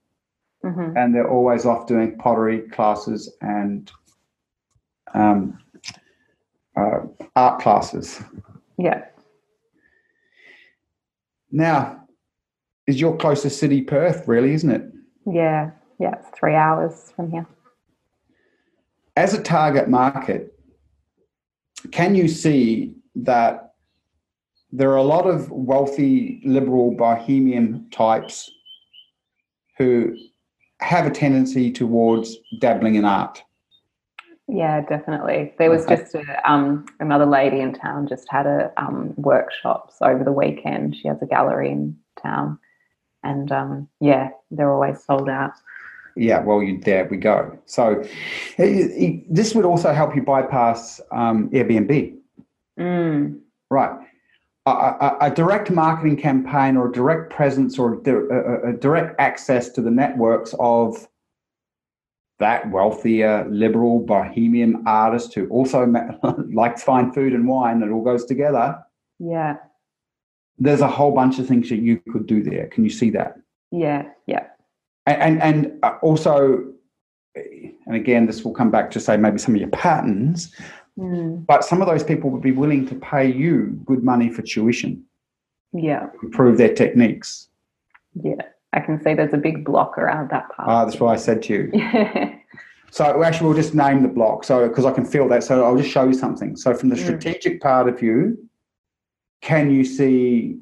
S2: hmm
S1: and they're always off doing pottery classes and um, uh, art classes.
S2: Yeah.
S1: Now, is your closest city Perth, really, isn't it?
S2: Yeah. Yeah. It's three hours from here.
S1: as a target market, can you see that there are a lot of wealthy, liberal, bohemian types who have a tendency towards dabbling in art?
S2: Yeah, definitely. There was just a, um, another lady in town just had a um, workshops over the weekend. She has a gallery in town, and um, yeah, they're always sold out.
S1: Yeah, well, you, there we go. So it, it- this would also help you bypass um, Airbnb.
S2: Mm.
S1: Right. A, a, a direct marketing campaign or a direct presence or a, a, a direct access to the networks of that wealthier, liberal, bohemian artist who also likes fine food and wine, it all goes together.
S2: Yeah,
S1: There's a whole bunch of things that you could do there. Can you see that?
S2: yeah, yeah,
S1: And, and, and uh, also, and again, this will come back to say maybe some of your patterns,
S2: mm.
S1: but some of those people would be willing to pay you good money for tuition,
S2: yeah,
S1: improve their techniques.
S2: yeah. I can see there's a big block around that part.
S1: Ah, that's why I said to you.
S2: yeah,
S1: So actually, we'll just name the block. So because I can feel that. So I'll just show you something. So from the
S2: Mm.
S1: strategic part of you, can you see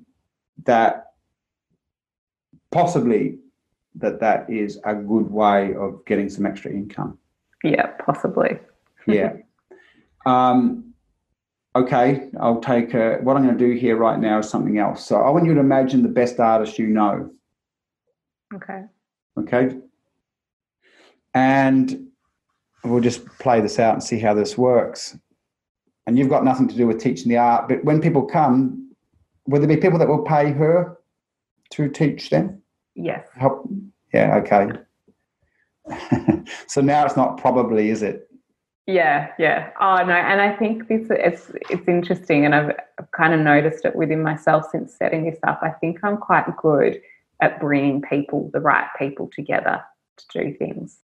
S1: that possibly that that is a good way of getting some extra income?
S2: yeah, possibly.
S1: Yeah. um, okay, I'll take a, what I'm going to do here right now is something else. So I want you to imagine the best artist you know.
S2: Okay.
S1: Okay. And we'll just play this out and see how this works. And you've got nothing to do with teaching the art, but when people come, will there be people that will pay her to teach them?
S2: Yes.
S1: Help? Yeah, okay. so now it's not probably, is it?
S2: Yeah, yeah. Oh no, and I think this it's it's interesting, and I've, I've kind of noticed it within myself since setting this up. I think I'm quite good at bringing people, the right people, together to do things.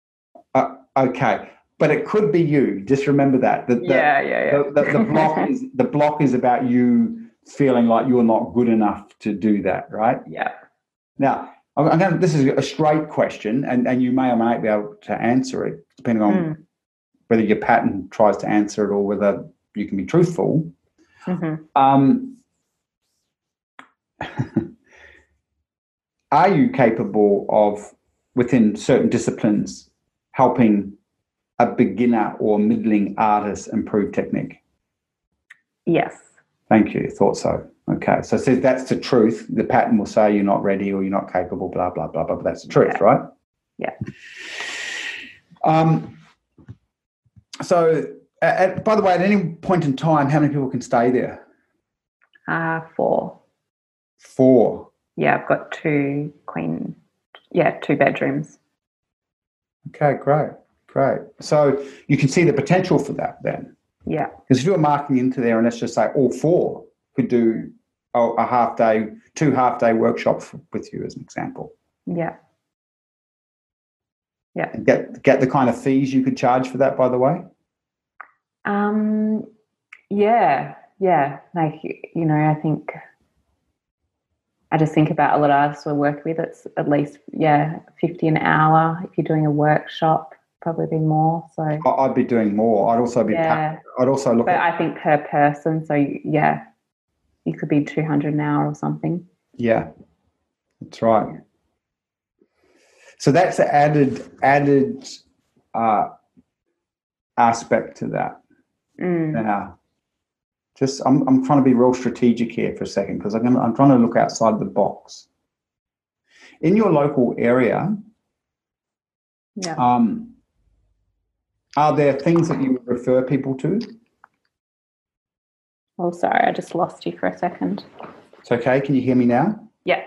S1: Uh, okay, but it could be you. Just remember that. The, the,
S2: yeah, yeah, yeah.
S1: The, the, the block is the block is about you feeling like you're not good enough to do that, right?
S2: Yeah.
S1: Now, I'm going. This is a straight question, and and you may or may not be able to answer it, depending on mm. whether your pattern tries to answer it or whether you can be truthful. Mm-hmm. Um, are you capable of, within certain disciplines, helping a beginner or middling artist improve technique?
S2: Yes.
S1: Thank you. Thought so. Okay. So says that's the truth. The pattern will say you're not ready or you're not capable, blah, blah, blah, blah. But that's the truth,
S2: yeah.
S1: right?
S2: Yeah.
S1: Um, so, at, by the way, at any point in time, how many people can stay there?
S2: Uh, four.
S1: Four.
S2: Yeah, I've got two queen, yeah, two bedrooms.
S1: Okay, great. Great. So you can see the potential for that then.
S2: Yeah.
S1: Because if you're marking into there and let's just say all four could do a, a half day, two half day workshops with you as an example.
S2: Yeah. Yeah.
S1: And get get the kind of fees you could charge for that, by the way.
S2: Um. Yeah. Yeah. Like you know, I think I just think about a lot of artists I work with. It's at least yeah, fifty an hour if you're doing a workshop probably be more. So
S1: I'd be doing more. I'd also be. Yeah. I'd also look.
S2: But
S1: at,
S2: I think per person. So yeah, you could be two hundred an hour or something.
S1: Yeah, that's right. So that's the added added uh, aspect to that.
S2: Mm.
S1: Now, just I'm I'm trying to be real strategic here for a second because I'm I'm trying to look outside the box. In your local area,
S2: yeah.
S1: Um, are there things that you would refer people to?
S2: Oh, sorry, I just lost you for a second.
S1: It's okay. Can you hear me now?
S2: Yeah.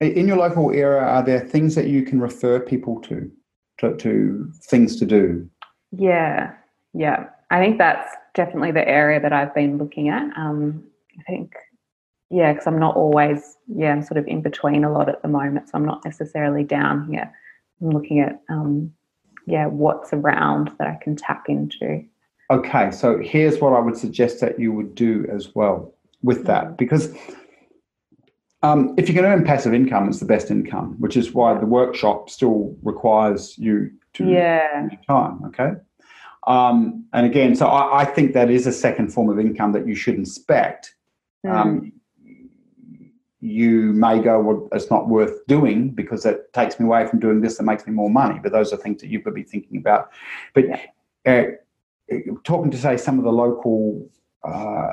S1: In your local area, are there things that you can refer people to, to, to things to do?
S2: Yeah, yeah. I think that's definitely the area that I've been looking at. Um, I think, yeah, because I'm not always, yeah, I'm sort of in between a lot at the moment, so I'm not necessarily down here. I'm looking at um, yeah, what's around that I can tap into.
S1: Okay, so here's what I would suggest that you would do as well with that, mm-hmm. because um, if you can earn passive income, it's the best income, which is why the workshop still requires you to
S2: yeah
S1: time. Okay, um, and again, so I, I, think that is a second form of income that you should inspect. Mm. Um, you may go, well, it's not worth doing because it takes me away from doing this that makes me more money. But those are things that you could be thinking about. But uh, talking to, say, some of the local uh,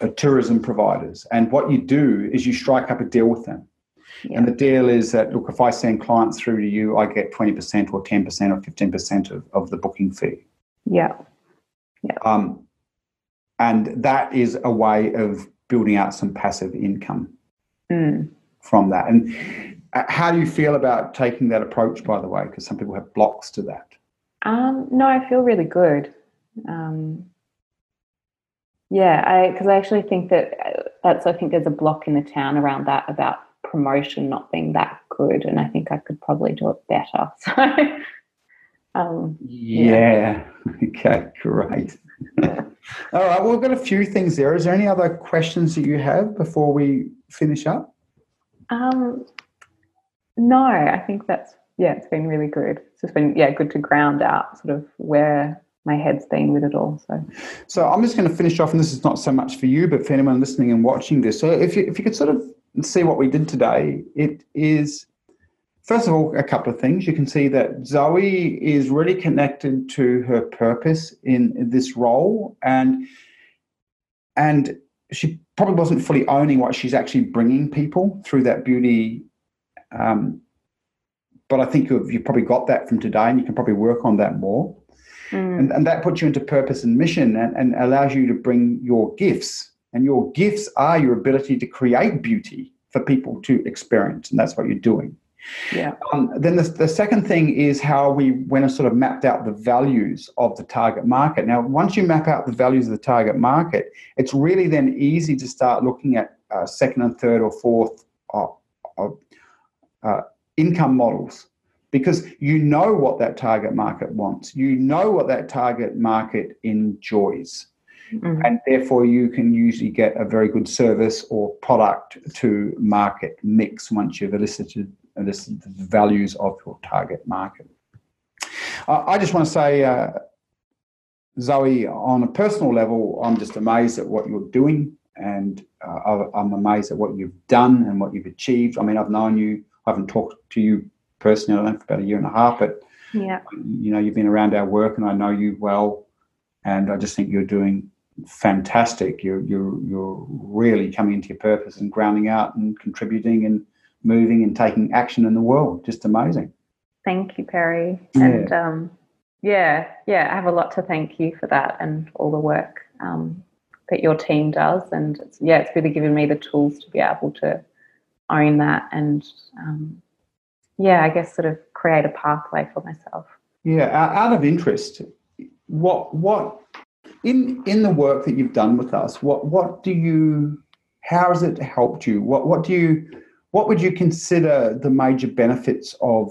S1: uh, tourism providers, and what you do is you strike up a deal with them. Yeah. And the deal is that, look, if I send clients through to you, I get 20% or 10% or 15% of, of the booking fee.
S2: Yeah. Yeah.
S1: Um, and that is a way of building out some passive income
S2: mm.
S1: from that. And uh, how do you feel about taking that approach, by the way? Because some people have blocks to that.
S2: Um, no, I feel really good. Um, yeah, I because I actually think that uh, that's I think there's a block in the town around that about promotion not being that good, and I think I could probably do it better. So, um,
S1: yeah. yeah. Okay. Great. All right. Well, we've got a few things there. Is there any other questions that you have before we finish up?
S2: Um, no, I think that's yeah, it's been really good. It's just been yeah, good to ground out sort of where my head's been with it all. So,
S1: so I'm just going to finish off, and this is not so much for you, but for anyone listening and watching this. So, if you if you could sort of see what we did today, it is first of all a couple of things. You can see that Zoe is really connected to her purpose in this role, and and she probably wasn't fully owning what she's actually bringing people through that beauty. Um, but I think you've, you've probably got that from today, and you can probably work on that more. Mm. And, and that puts you into purpose and mission and, and allows you to bring your gifts. And your gifts are your ability to create beauty for people to experience. And that's what you're doing.
S2: Yeah.
S1: Um, then the, the second thing is how we went and sort of mapped out the values of the target market. Now, once you map out the values of the target market, it's really then easy to start looking at uh, second and third or fourth uh, uh, income models because you know what that target market wants. You know what that target market enjoys. Mm-hmm. And therefore, you can usually get a very good service or product to market mix once you've elicited and this is the values of your target market. Uh, I just want to say, uh, Zoe, on a personal level, I'm just amazed at what you're doing, and uh, I'm amazed at what you've done and what you've achieved. I mean, I've known you, I haven't talked to you personally, I don't know, for about a year and a half, but
S2: yeah,
S1: you know, you've been around our work, and I know you well, and I just think you're doing fantastic. You're you're you're really coming into your purpose and grounding out and contributing and moving and taking action in the world. Just amazing.
S2: Thank you, Perry. Yeah. And um, yeah, yeah, I have a lot to thank you for that and all the work um, that your team does. And it's, yeah, it's really given me the tools to be able to own that and um, yeah, I guess sort of create a pathway for myself.
S1: Yeah, out of interest, what what in in the work that you've done with us, what what do you how has it helped you? What what do you what would you consider the major benefits of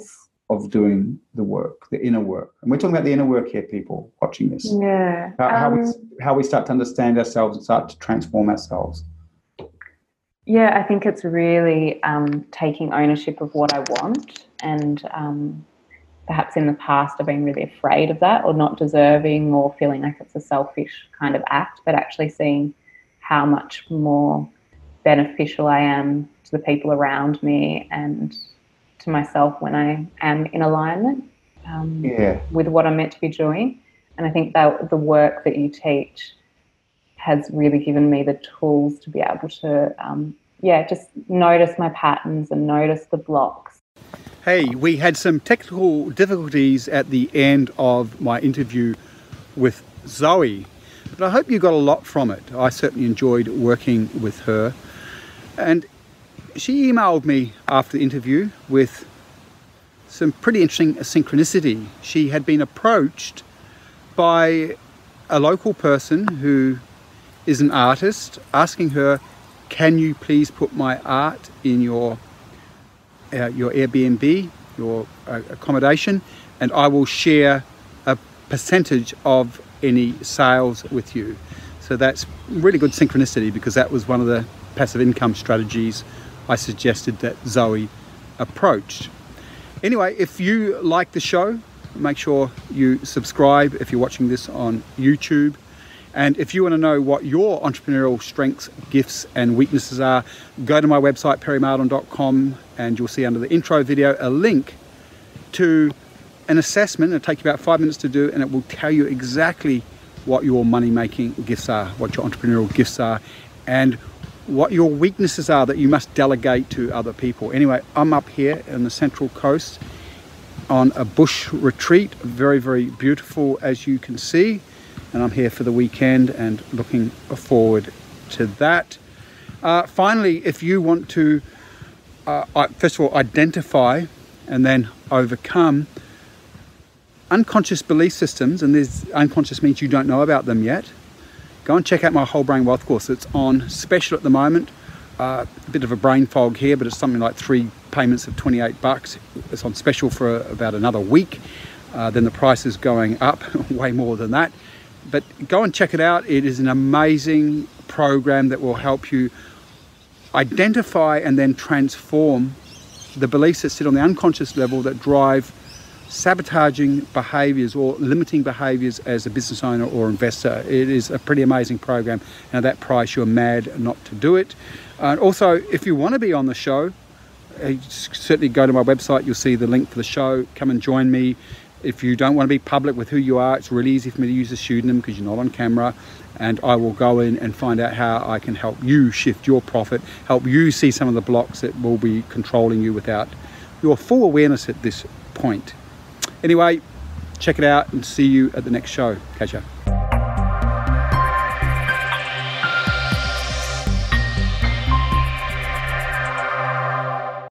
S1: of doing the work, the inner work? And we're talking about the inner work here, people watching this.
S2: Yeah.
S1: How, how, um, we, how we start to understand ourselves and start to transform ourselves.
S2: Yeah, I think it's really um, taking ownership of what I want. And um, perhaps in the past, I've been really afraid of that or not deserving or feeling like it's a selfish kind of act, but actually seeing how much more beneficial I am to the people around me and to myself when I am in alignment um,
S1: yeah.
S2: with what I'm meant to be doing. And I think that the work that you teach has really given me the tools to be able to, um, yeah, just notice my patterns and notice the blocks.
S3: Hey, we had some technical difficulties at the end of my interview with Zoe, but I hope you got a lot from it. I certainly enjoyed working with her. And she emailed me after the interview with some pretty interesting synchronicity. She had been approached by a local person who is an artist asking her, "Can you please put my art in your uh, your Airbnb, your uh, accommodation, and I will share a percentage of any sales with you." So that's really good synchronicity because that was one of the passive income strategies I suggested that Zoe approached. Anyway, if you like the show, make sure you subscribe if you're watching this on YouTube. And if you want to know what your entrepreneurial strengths, gifts, and weaknesses are, go to my website, perrymardon.com, and you'll see under the intro video a link to an assessment. It'll take you about five minutes to do, and it will tell you exactly what your money making gifts are, what your entrepreneurial gifts are, and what your weaknesses are that you must delegate to other people. Anyway, I'm up here in the Central Coast on a bush retreat, very, very beautiful as you can see. And I'm here for the weekend and looking forward to that. Uh, finally, if you want to, uh, first of all, identify and then overcome unconscious belief systems, and this unconscious means you don't know about them yet go and check out my whole brain wealth course. It's on special at the moment. Uh, a bit of a brain fog here, but it's something like three payments of 28 bucks. It's on special for about another week. Uh, then the price is going up way more than that. But go and check it out. It is an amazing program that will help you identify and then transform the beliefs that sit on the unconscious level that drive sabotaging behaviours or limiting behaviours as a business owner or investor. It is a pretty amazing program. And at that price, you're mad not to do it. And also, if you want to be on the show, uh, certainly go to my website. You'll see the link for the show. Come and join me.
S1: If you don't want to be public with who you are, it's really easy for me to use a pseudonym because you're not on camera. And I will go in and find out how I can help you shift your profit, help you see some of the blocks that will be controlling you without your full awareness at this point. Anyway, check it out and see you at the next show. Catch ya.